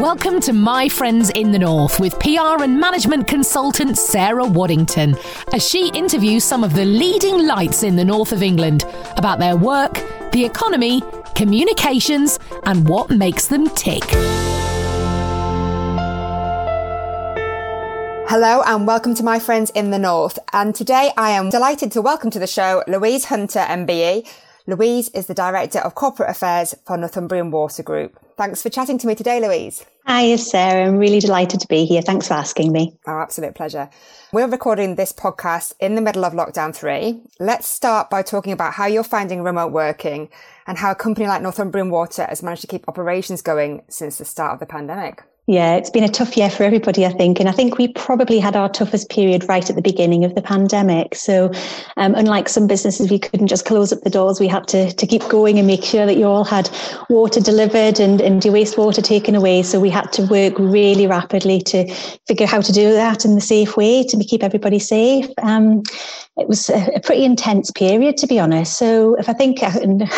Welcome to My Friends in the North with PR and management consultant Sarah Waddington as she interviews some of the leading lights in the north of England about their work, the economy, communications, and what makes them tick. Hello and welcome to my friends in the North. And today I am delighted to welcome to the show Louise Hunter MBE. Louise is the Director of Corporate Affairs for Northumbrian Water Group. Thanks for chatting to me today, Louise. Hi, Sarah. I'm really delighted to be here. Thanks for asking me. Our absolute pleasure. We're recording this podcast in the middle of lockdown three. Let's start by talking about how you're finding remote working and how a company like Northumbrian Water has managed to keep operations going since the start of the pandemic. Yeah, it's been a tough year for everybody, I think. And I think we probably had our toughest period right at the beginning of the pandemic. So, um, unlike some businesses, we couldn't just close up the doors. We had to, to keep going and make sure that you all had water delivered and, and your wastewater taken away. So, we had to work really rapidly to figure how to do that in the safe way to keep everybody safe. Um, it was a, pretty intense period, to be honest. So, if I think, and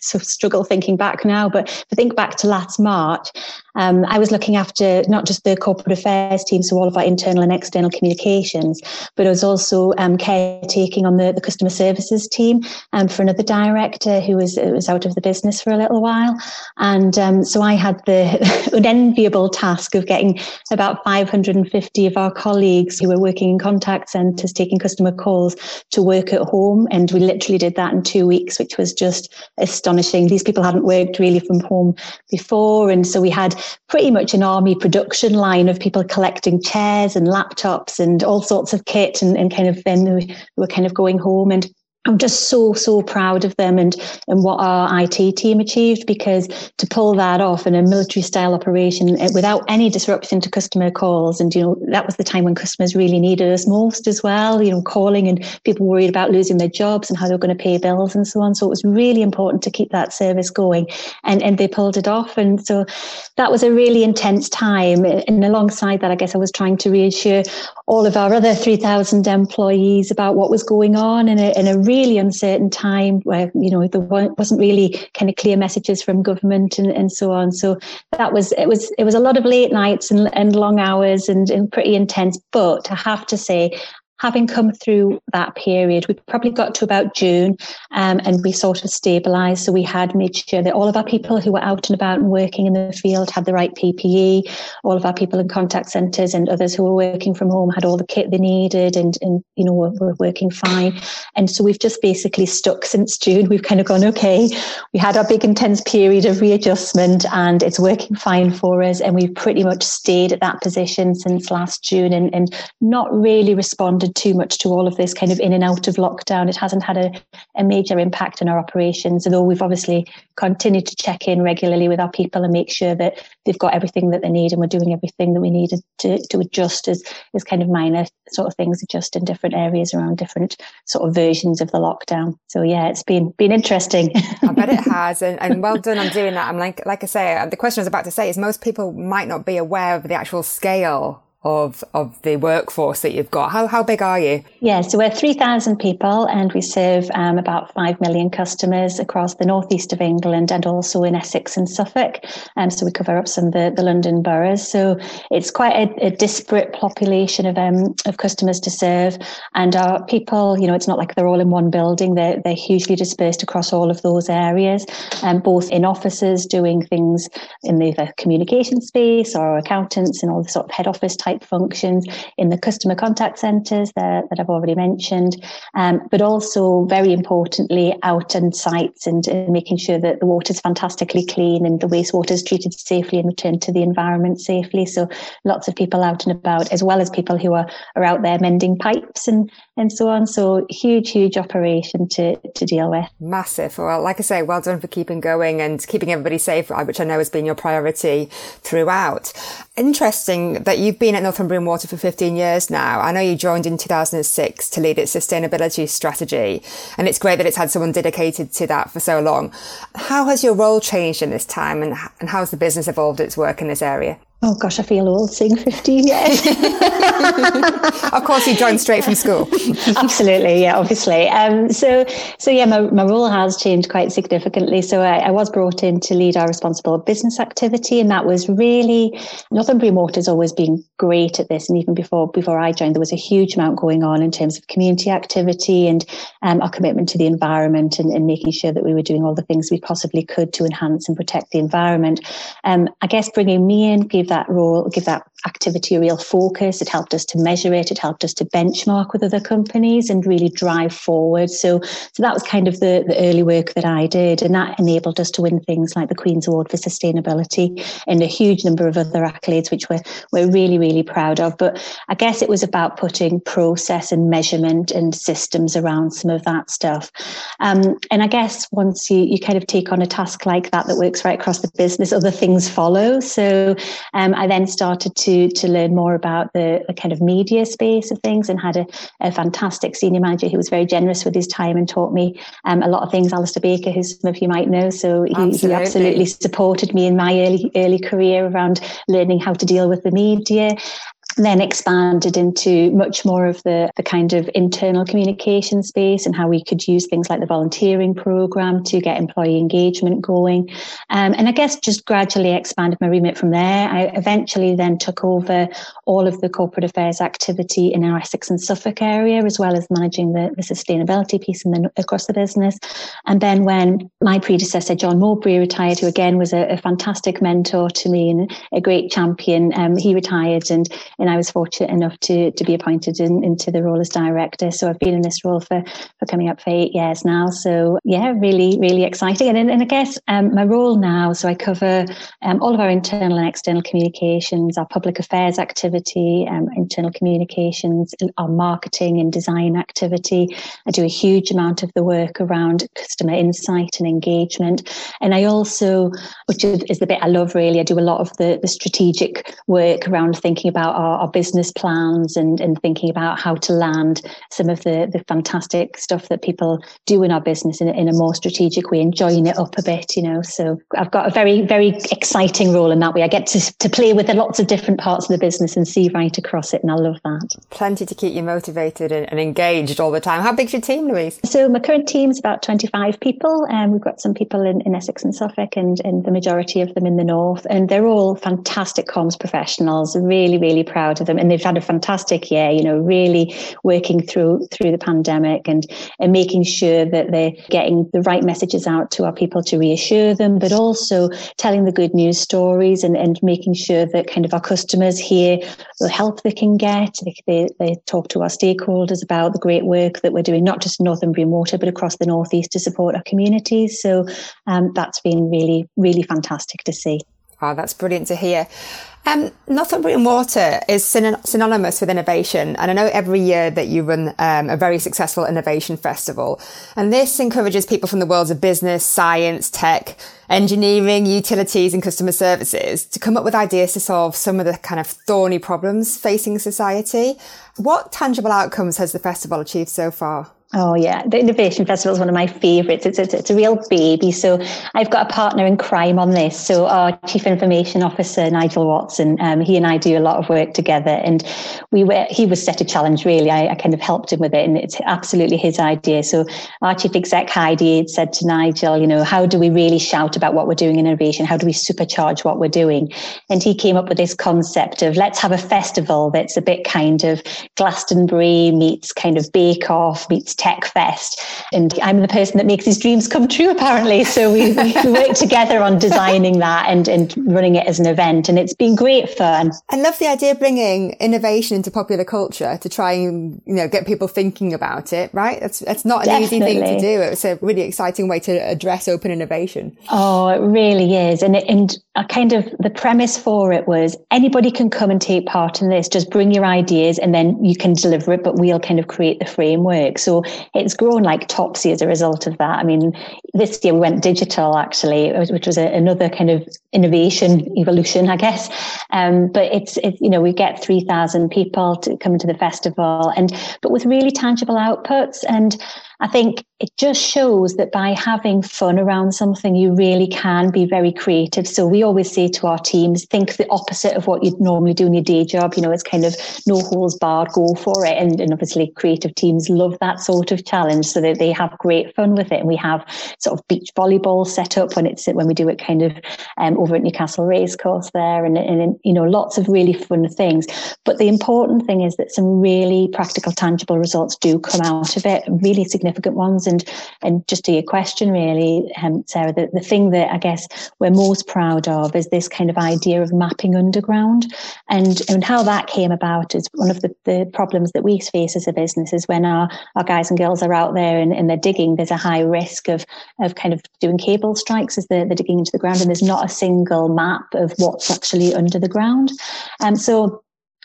so struggle thinking back now, but if I think back to last March, um, I was looking after not just the corporate affairs team, so all of our internal and external communications, but I was also um, caretaking on the, the customer services team um, for another director who was, was out of the business for a little while. And um, so I had the unenviable task of getting about 550 of our colleagues who were working in contact centres taking customer calls to work at home. And we literally did that in two weeks, which was just astonishing. These people hadn't worked really from home before. And so we had pretty much an army production line of people collecting chairs and laptops and all sorts of kit and, and kind of then we were kind of going home and I'm just so, so proud of them and, and what our IT team achieved because to pull that off in a military style operation eh, without any disruption to customer calls. And, you know, that was the time when customers really needed us most as well, you know, calling and people worried about losing their jobs and how they were going to pay bills and so on. So it was really important to keep that service going and, and they pulled it off. And so that was a really intense time. And alongside that, I guess I was trying to reassure all of our other 3,000 employees about what was going on in a, in a really uncertain time where, you know, there wasn't really kind of clear messages from government and, and so on. So that was, it was, it was a lot of late nights and, and long hours and, and pretty intense. But I have to say, having come through that period, we probably got to about June um, and we sort of stabilized. So we had made sure that all of our people who were out and about and working in the field had the right PPE. All of our people in contact centres and others who were working from home had all the kit they needed and, and you know, were, were working fine. And so we've just basically stuck since June. We've kind of gone, okay, we had our big intense period of readjustment and it's working fine for us. And we've pretty much stayed at that position since last June and, and not really responded too much to all of this kind of in and out of lockdown. It hasn't had a, a major impact on our operations, although we've obviously continued to check in regularly with our people and make sure that they've got everything that they need and we're doing everything that we needed to, to adjust as, as kind of minor sort of things adjust in different areas around different sort of versions of the lockdown. So yeah, it's been been interesting. I bet it has, and, and well done on doing that. I'm like like I say, uh, the question I was about to say is most people might not be aware of the actual scale of of the workforce that you've got. How how big are you? Yeah, so we're three thousand people, and we serve um, about five million customers across the northeast of England and also in Essex and Suffolk. And um, so we cover up some of the, the London boroughs. So it's quite a, a disparate population of um of customers to serve, and our people, you know, it's not like they're all in one building. They're they're hugely dispersed across all of those areas, and um, both in offices doing things in the, the communication space or accountants and all the sort of head office type type functions in the customer contact centres that, that I've already mentioned, um, but also very importantly out on sites and, making sure that the water is fantastically clean and the wastewater is treated safely and returned to the environment safely. So lots of people out and about, as well as people who are, are out there mending pipes and, and so on. So huge, huge operation to, to deal with. Massive. Well, like I say, well done for keeping going and keeping everybody safe, which I know has been your priority throughout. Interesting that you've been at Northumbrian Water for 15 years now. I know you joined in 2006 to lead its sustainability strategy, and it's great that it's had someone dedicated to that for so long. How has your role changed in this time, and, and how has the business evolved its work in this area? Oh gosh, I feel old saying 15 years. of course, you joined straight from school. Absolutely, yeah, obviously. Um, so, so yeah, my, my role has changed quite significantly. So I, I, was brought in to lead our responsible business activity, and that was really Northumbrian Water's always been great at this. And even before before I joined, there was a huge amount going on in terms of community activity and um, our commitment to the environment and, and, making sure that we were doing all the things we possibly could to enhance and protect the environment. Um, I guess bringing me in gave that role, give that activity a real focus. It helped us to measure it. It helped us to benchmark with other companies and really drive forward. So, so that was kind of the, the early work that I did. And that enabled us to win things like the Queen's Award for Sustainability and a huge number of other accolades, which we're, we're really, really proud of. But I guess it was about putting process and measurement and systems around some of that stuff. Um, and I guess once you, you kind of take on a task like that that works right across the business, other things follow. So um, I then started to to to learn more about the, the kind of media space of things and had a, a, fantastic senior manager who was very generous with his time and taught me um, a lot of things. Alistair Baker, who some of you might know, so he absolutely. he absolutely supported me in my early early career around learning how to deal with the media then expanded into much more of the, the kind of internal communication space and how we could use things like the volunteering program to get employee engagement going. Um, and I guess just gradually expanded my remit from there. I eventually then took over all of the corporate affairs activity in our Essex and Suffolk area, as well as managing the, the sustainability piece the, across the business. And then when my predecessor, John Mowbray, retired, who again was a, a fantastic mentor to me and a great champion, um, he retired and and I was fortunate enough to to be appointed in, into the role as director. So I've been in this role for for coming up for eight years now. So yeah, really really exciting. And and I guess um, my role now, so I cover um, all of our internal and external communications, our public affairs activity, um, internal communications, our marketing and design activity. I do a huge amount of the work around customer insight and engagement, and I also, which is the bit I love really, I do a lot of the the strategic work around thinking about our our, our, business plans and, and thinking about how to land some of the, the fantastic stuff that people do in our business in, in a more strategic way and join it up a bit, you know. So I've got a very, very exciting role in that way. I get to, to play with lots of different parts of the business and see right across it. And I love that. Plenty to keep you motivated and, and engaged all the time. How big's your team, Louise? So my current team's about 25 people. And um, we've got some people in, in Essex and Suffolk and, and the majority of them in the north. And they're all fantastic comms professionals, really, really proud proud of them, and they've had a fantastic year. You know, really working through through the pandemic and and making sure that they're getting the right messages out to our people to reassure them, but also telling the good news stories and and making sure that kind of our customers hear the help they can get. They, they, they talk to our stakeholders about the great work that we're doing, not just in Northumbrian Water, but across the northeast to support our communities. So um, that's been really really fantastic to see. Oh, that's brilliant to hear. Um, Northumbrian Water is syn- synonymous with innovation, and I know every year that you run um, a very successful innovation festival, and this encourages people from the worlds of business, science, tech, engineering, utilities, and customer services to come up with ideas to solve some of the kind of thorny problems facing society. What tangible outcomes has the festival achieved so far? Oh yeah, the Innovation Festival is one of my favourites. It's, it's, it's a real baby. So I've got a partner in crime on this. So our Chief Information Officer Nigel Watson, um, he and I do a lot of work together, and we were he was set a challenge really. I, I, kind of helped him with it, and it's absolutely his idea. So our Chief Exec Heidi had said to Nigel, you know, how do we really shout about what we're doing in innovation? How do we supercharge what we're doing? And he came up with this concept of let's have a festival that's a bit kind of Glastonbury meets kind of Bake Off meets Tech Fest. And I'm the person that makes his dreams come true, apparently. So we, we worked together on designing that and, and running it as an event. And it's been great fun. I love the idea of bringing innovation into popular culture to try and, you know, get people thinking about it, right? That's, that's not an Definitely. easy thing to do. It's a really exciting way to address open innovation. Oh, it really is. And, it, and a kind of the premise for it was anybody can come and take part in this. Just bring your ideas and then you can deliver it, but we'll kind of create the framework. So it's grown like topsy as a result of that. I mean, this year we went digital actually, which was a, another kind of innovation evolution, I guess. Um, but it's, it, you know, we get 3,000 people to come to the festival and, but with really tangible outputs. And I think it just shows that by having fun around something, you really can be very creative. So we always say to our teams, think the opposite of what you'd normally do in your day job. You know, it's kind of no holes barred, go for it. And, and obviously, creative teams love that sort of challenge so that they have great fun with it. And we have sort of beach volleyball set up when it's when we do it kind of um, over at Newcastle Racecourse there, and, and you know, lots of really fun things. But the important thing is that some really practical, tangible results do come out of it, really significant ones. And and just to your question, really, um, Sarah, the, the thing that I guess we're most proud of is this kind of idea of mapping underground, and and how that came about is one of the, the problems that we face as a business is when our, our guys and girls are out there and, and they're digging, there's a high risk of of kind of doing cable strikes as they're, they're digging into the ground, and there's not a single map of what's actually under the ground. And um, so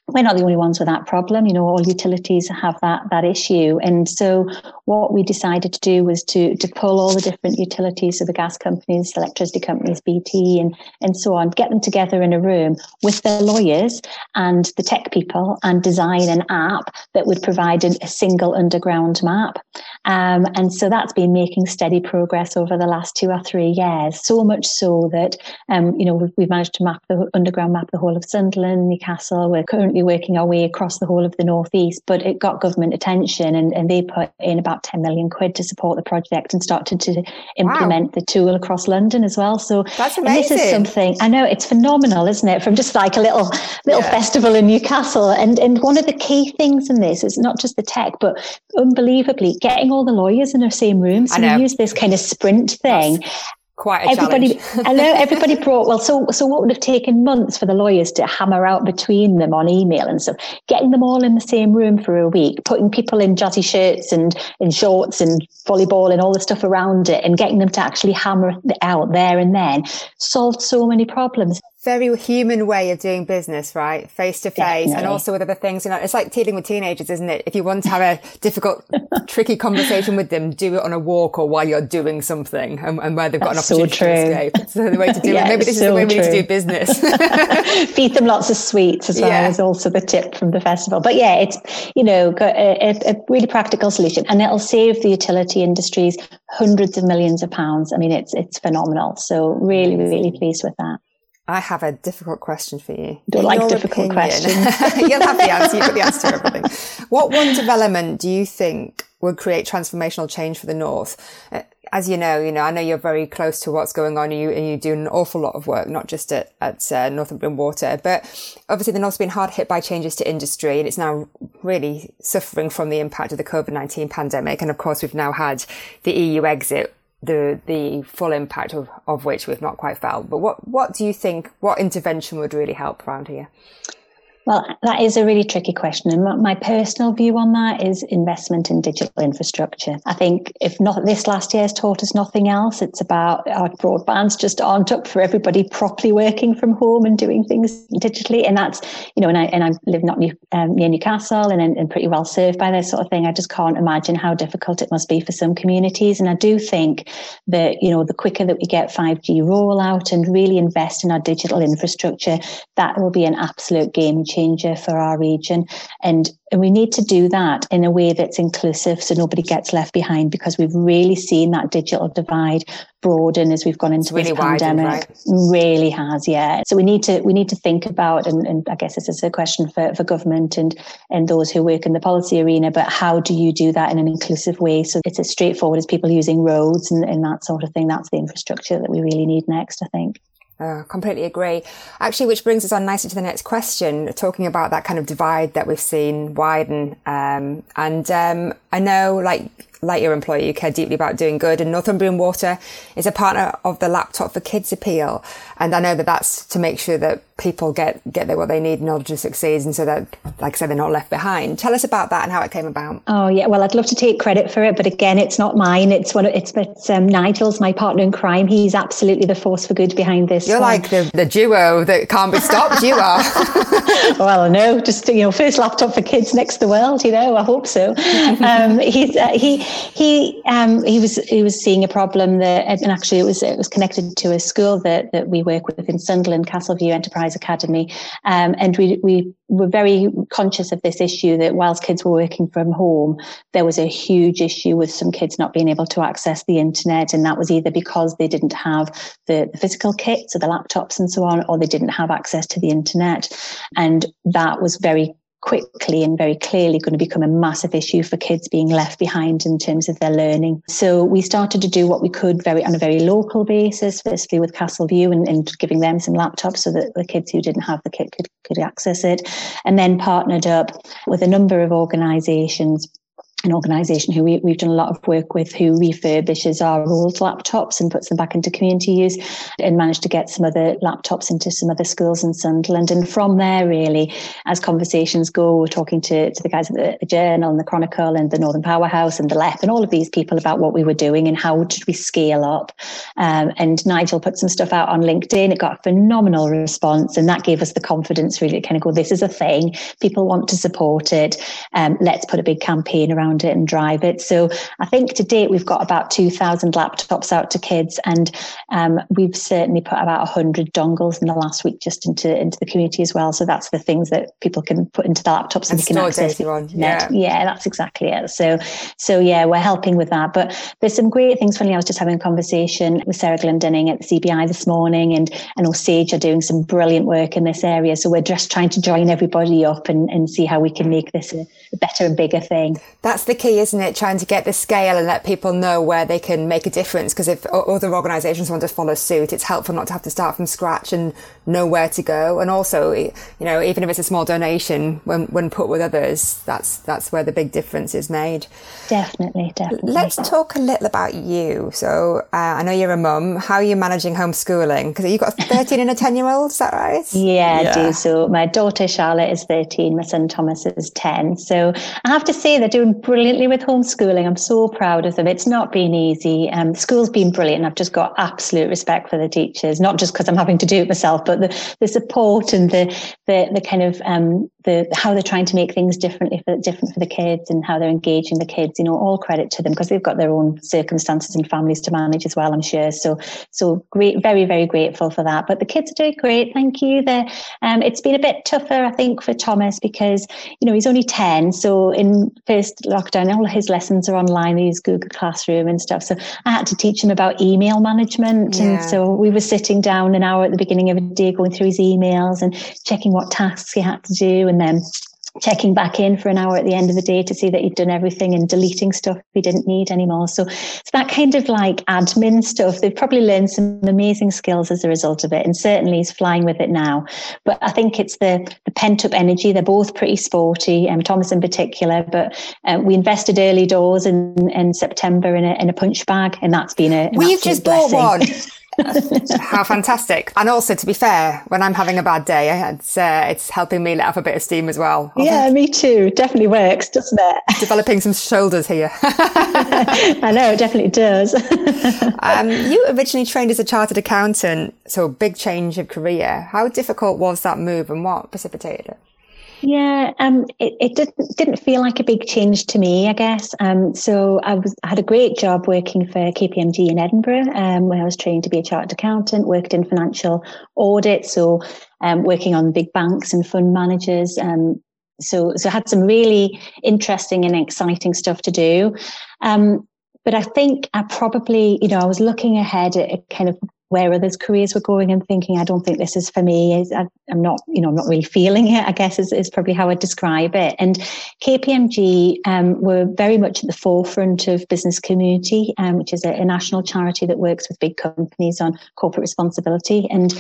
we're not the only ones with that problem. You know, all utilities have that that issue. And so what we decided to do was to to pull all the different utilities, so the gas companies, electricity companies, BT and, and so on, get them together in a room with their lawyers and the tech people and design an app that would provide a, a single underground map. Um, and so that's been making steady progress over the last two or three years, so much so that um, you know, we've, we've managed to map the underground map the whole of Sunderland, Newcastle. We're currently currently working our way across the whole of the northeast, but it got government attention and, and they put in about 10 million quid to support the project and started to implement wow. the tool across London as well. So That's amazing. this is something I know it's phenomenal, isn't it? From just like a little little yeah. festival in Newcastle. And and one of the key things in this is not just the tech, but unbelievably getting all the lawyers in the same room. So we use this kind of sprint thing quite a everybody i know everybody brought well so so what would have taken months for the lawyers to hammer out between them on email and stuff? Getting them all in the same room for a week putting people in jazzy shirts and in shorts and volleyball and all the stuff around it and getting them to actually hammer it out there and then solved so many problems very human way of doing business, right? Face to face and also with other things. You know, it's like dealing with teenagers, isn't it? If you want to have a difficult, tricky conversation with them, do it on a walk or while you're doing something and, and where they've got That's an opportunity so to escape. So the way to do yeah, it. Maybe this so is the way true. we need to do business. Feed them lots of sweets as well yeah. as also the tip from the festival. But yeah, it's, you know, a, a really practical solution and it'll save the utility industries hundreds of millions of pounds. I mean, it's, it's phenomenal. So really, really pleased with that. I have a difficult question for you. Don't like difficult opinion, questions. you'll have the answer. You've got the answer to everything. What one development do you think would create transformational change for the North? Uh, as you know, you know, I know you're very close to what's going on and you, and you do an awful lot of work, not just at, at uh, Northumbrian Water, but obviously the North's been hard hit by changes to industry and it's now really suffering from the impact of the COVID-19 pandemic. And of course, we've now had the EU exit the the full impact of, of which we've not quite felt. But what what do you think? What intervention would really help around here? Well, that is a really tricky question. And my personal view on that is investment in digital infrastructure. I think if not this last year has taught us nothing else, it's about our broadbands just aren't up for everybody properly working from home and doing things digitally. And that's, you know, and I, and I live not near, um, near Newcastle and, and pretty well served by this sort of thing. I just can't imagine how difficult it must be for some communities. And I do think that, you know, the quicker that we get 5G rollout and really invest in our digital infrastructure, that will be an absolute game changer changer for our region. And and we need to do that in a way that's inclusive so nobody gets left behind because we've really seen that digital divide broaden as we've gone into really this pandemic. Right? Really has, yeah. So we need to we need to think about and, and I guess this is a question for, for government and and those who work in the policy arena, but how do you do that in an inclusive way? So it's as straightforward as people using roads and, and that sort of thing. That's the infrastructure that we really need next, I think. Uh, completely agree. Actually, which brings us on nicely to the next question, talking about that kind of divide that we've seen widen. Um, and um, I know, like like your employer, you care deeply about doing good. And Northumbrian Water is a partner of the Laptop for Kids appeal. And I know that that's to make sure that people get, get what they need in order to succeed. And so that, like I said, they're not left behind. Tell us about that and how it came about. Oh, yeah. Well, I'd love to take credit for it. But again, it's not mine. It's one of, it's, it's um, Nigel's, my partner in crime. He's absolutely the force for good behind this. You're one. like the, the duo that can't be stopped. you are. well, no, just, you know, first laptop for kids next to the world, you know, I hope so. Um, he's uh, he he um, he was he was seeing a problem that, and actually it was it was connected to a school that that we work with in Sunderland, Castleview Enterprise Academy, um, and we we were very conscious of this issue that whilst kids were working from home, there was a huge issue with some kids not being able to access the internet, and that was either because they didn't have the, the physical kit, so the laptops and so on, or they didn't have access to the internet, and that was very quickly and very clearly going to become a massive issue for kids being left behind in terms of their learning. So we started to do what we could very on a very local basis, firstly with Castleview and, and giving them some laptops so that the kids who didn't have the kit could, could access it, and then partnered up with a number of organisations an organisation who we, have done a lot of work with who refurbishes our old laptops and puts them back into community use and managed to get some other laptops into some other schools in Sunderland. And from there, really, as conversations go, we're talking to, to the guys at the, the Journal and the Chronicle and the Northern Powerhouse and the LEP and all of these people about what we were doing and how should we scale up. Um, and Nigel put some stuff out on LinkedIn. It got a phenomenal response and that gave us the confidence really to kind of go, this is a thing. People want to support it. Um, let's put a big campaign around around it and drive it. So I think to date we've got about 2,000 laptops out to kids, and um, we've certainly put about 100 dongles in the last week just into into the community as well. So that's the things that people can put into the laptops and, and can access the on. Yeah. yeah, that's exactly it. So so yeah, we're helping with that. But there's some great things. Funny, I was just having a conversation with Sarah Glendinning at the CBI this morning, and and Osage are doing some brilliant work in this area. So we're just trying to join everybody up and, and see how we can make this a, a better and bigger thing. That's the key, isn't it? Trying to get the scale and let people know where they can make a difference. Because if other organisations want to follow suit, it's helpful not to have to start from scratch and know where to go. And also, you know, even if it's a small donation, when when put with others, that's that's where the big difference is made. Definitely, definitely. Let's talk a little about you. So uh, I know you're a mum. How are you managing homeschooling? Because you've got a 13 and a 10 year old. Is that right? Yeah, yeah, I do. So my daughter Charlotte is 13. My son Thomas is 10. So I have to say they're doing brilliantly with homeschooling. I'm so proud of them. It's not been easy. Um, school's been brilliant. I've just got absolute respect for the teachers, not just because I'm having to do it myself, but the, the support and the, the, the kind of, um, the, how they're trying to make things differently for, different for the kids and how they're engaging the kids, you know, all credit to them because they've got their own circumstances and families to manage as well, I'm sure. So, so great, very, very grateful for that. But the kids are doing great. Thank you. they um, it's been a bit tougher, I think, for Thomas because, you know, he's only 10. So in first lockdown, all his lessons are online. Use Google Classroom and stuff. So I had to teach him about email management. Yeah. And so we were sitting down an hour at the beginning of a day going through his emails and checking what tasks he had to do. And then checking back in for an hour at the end of the day to see that he'd done everything and deleting stuff he didn't need anymore. So it's that kind of like admin stuff. They've probably learned some amazing skills as a result of it. And certainly he's flying with it now. But I think it's the, the pent up energy. They're both pretty sporty, um, Thomas in particular. But um, we invested early doors in, in September in a, in a punch bag. And that's been a, we've just bought blessing. one. How fantastic! And also, to be fair, when I'm having a bad day, it's uh, it's helping me let off a bit of steam as well. Yeah, me too. Definitely works, doesn't it? Developing some shoulders here. I know, it definitely does. um, you originally trained as a chartered accountant, so a big change of career. How difficult was that move, and what precipitated it? Yeah, um, it, it didn't didn't feel like a big change to me, I guess. Um, so I was I had a great job working for KPMG in Edinburgh, um, where I was trained to be a chartered accountant. Worked in financial audit, so um, working on big banks and fund managers. Um, so so I had some really interesting and exciting stuff to do. Um, but I think I probably, you know, I was looking ahead at kind of where others' careers were going and thinking, I don't think this is for me. I, am not, you know, I'm not really feeling it, I guess is, is probably how I'd describe it. And KPMG um, were very much at the forefront of business community, um, which is a, a, national charity that works with big companies on corporate responsibility. And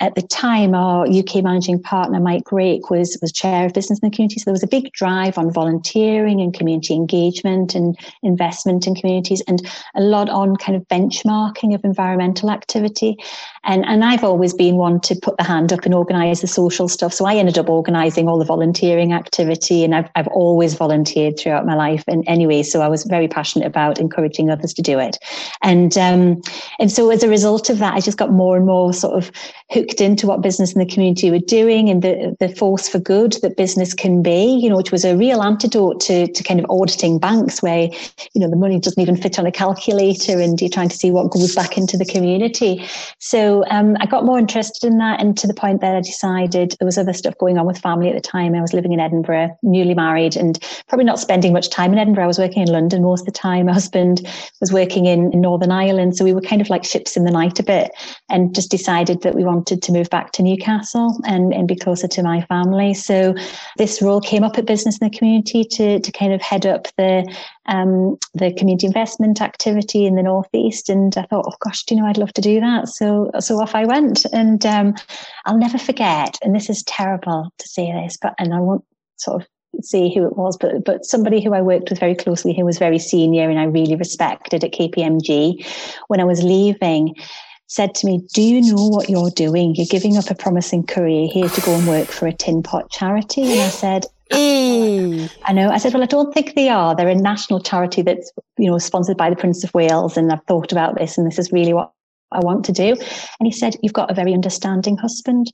at the time, our UK managing partner, Mike Rake, was, was chair of business in the community. So there was a big drive on volunteering and community engagement and investment in communities and a lot on kind of benchmarking of environmental activity activity. And, and I've always been one to put the hand up and organise the social stuff. So I ended up organising all the volunteering activity and I've, I've always volunteered throughout my life. And anyway, so I was very passionate about encouraging others to do it. And, um, and so as a result of that, I just got more and more sort of hooked into what business and the community were doing and the, the force for good that business can be, you know, which was a real antidote to, to kind of auditing banks where, you know, the money doesn't even fit on a calculator and you're trying to see what goes back into the community. So um, I got more interested in that and to the point that I decided there was other stuff going on with family at the time. I was living in Edinburgh, newly married and probably not spending much time in Edinburgh. I was working in London most of the time. My husband was working in, in Northern Ireland. So we were kind of like ships in the night a bit and just decided that we wanted to move back to Newcastle and, and be closer to my family. So this role came up at Business in the Community to, to kind of head up the um, the community investment activity in the northeast, and I thought, oh gosh, do you know, I'd love to do that. So so off I went, and um, I'll never forget. And this is terrible to say this, but and I won't sort of say who it was, but but somebody who I worked with very closely, who was very senior and I really respected at KPMG, when I was leaving said to me, Do you know what you're doing? You're giving up a promising career here to go and work for a tin pot charity. And I said, I know. I said, well, I don't think they are. They're a national charity that's, you know, sponsored by the Prince of Wales. And I've thought about this and this is really what I want to do. And he said, you've got a very understanding husband.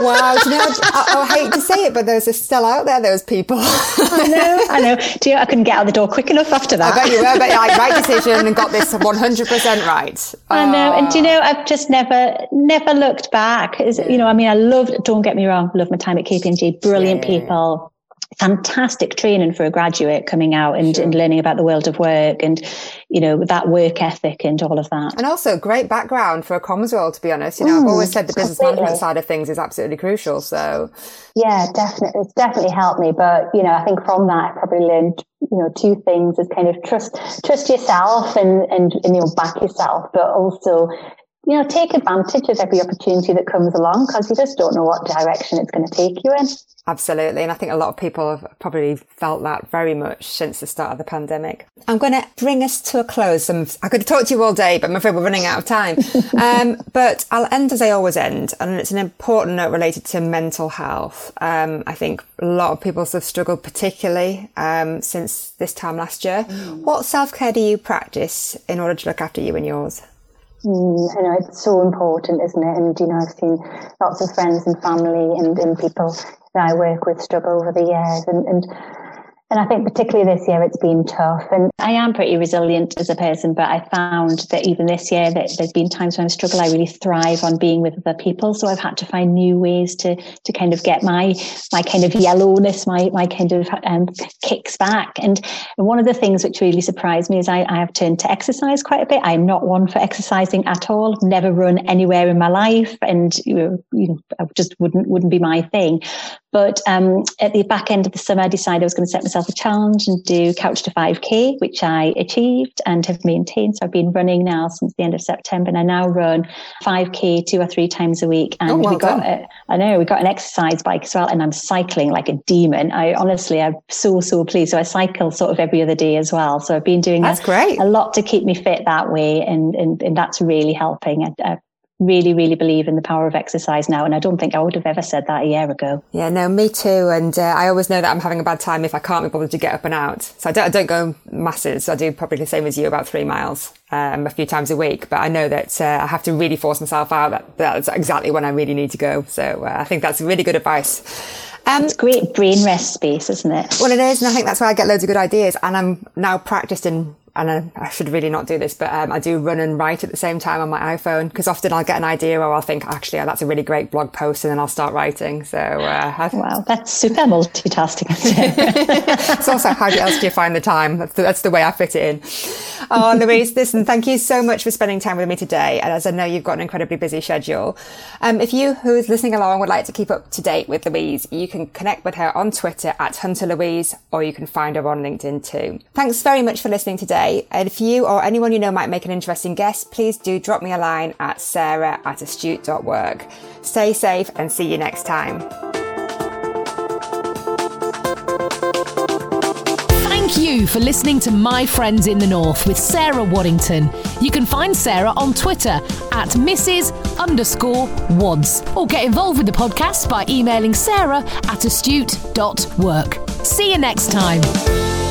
Wow, you know, I, I, hate to say it, but those are still out there. Those people. I know, I know. Do you, Know, I couldn't get out the door quick enough after that. I bet you were, but like right decision and got this one hundred percent right. I know, and do you oh. know, I've just never, never looked back. Is you know, I mean, I loved. Don't get me wrong, loved my time at KPMG. Brilliant yeah. people fantastic training for a graduate coming out and, sure. and learning about the world of work and you know that work ethic and all of that and also great background for a comms role to be honest you know mm, i've always said the business completely. management side of things is absolutely crucial so yeah definitely it's definitely helped me but you know i think from that i probably learned you know two things is kind of trust trust yourself and and, and you know back yourself but also you know, take advantage of every opportunity that comes along because you just don't know what direction it's going to take you in. Absolutely. And I think a lot of people have probably felt that very much since the start of the pandemic. I'm going to bring us to a close. I could talk to you all day, but I'm afraid we're running out of time. um, but I'll end as I always end. And it's an important note related to mental health. Um, I think a lot of people have struggled, particularly um, since this time last year. Mm. What self care do you practice in order to look after you and yours? Mm, I know it's so important, isn't it? And you know, I've seen lots of friends and family and, and people that I work with struggle over the years, and, and and I think particularly this year it's been tough. And I am pretty resilient as a person, but I found that even this year that there's been times when I struggle, I really thrive on being with other people. So I've had to find new ways to to kind of get my my kind of yellowness, my my kind of um, kicks back. And one of the things which really surprised me is I, I have turned to exercise quite a bit. I'm not one for exercising at all. Never run anywhere in my life, and you know, you know just wouldn't wouldn't be my thing. But um, at the back end of the summer, I decided I was going to set myself a challenge and do Couch to 5K, which I achieved and have maintained. So I've been running now since the end of September, and I now run 5K two or three times a week. And oh, well we got, a, I know we got an exercise bike as well, and I'm cycling like a demon. I honestly, I'm so so pleased. So I cycle sort of every other day as well. So I've been doing that's a, great a lot to keep me fit that way, and and, and that's really helping. I, I really, really believe in the power of exercise now. And I don't think I would have ever said that a year ago. Yeah, no, me too. And uh, I always know that I'm having a bad time if I can't be bothered to get up and out. So I don't, I don't go masses. I do probably the same as you, about three miles um, a few times a week. But I know that uh, I have to really force myself out. That, that's exactly when I really need to go. So uh, I think that's really good advice. Um, it's great brain rest space, isn't it? Well, it is. And I think that's why I get loads of good ideas. And I'm now practiced in and I, I, should really not do this, but um, I do run and write at the same time on my iPhone because often I'll get an idea or I'll think, actually, oh, that's a really great blog post, and then I'll start writing. So, uh, wow, that's super multitasking. it's also how else do you find the time? That's the, that's the way I fit it in. Oh, Louise, listen, thank you so much for spending time with me today. And as I know you've got an incredibly busy schedule, um, if you who is listening along would like to keep up to date with Louise, you can connect with her on Twitter at Hunter Louise, or you can find her on LinkedIn too. Thanks very much for listening today today. And if you or anyone you know might make an interesting guest, please do drop me a line at sarah at astute.work. Stay safe and see you next time. Thank you for listening to My Friends in the North with Sarah Waddington. You can find Sarah on Twitter at Mrs. underscore Wads or get involved with the podcast by emailing sarah at astute.work. See you next time.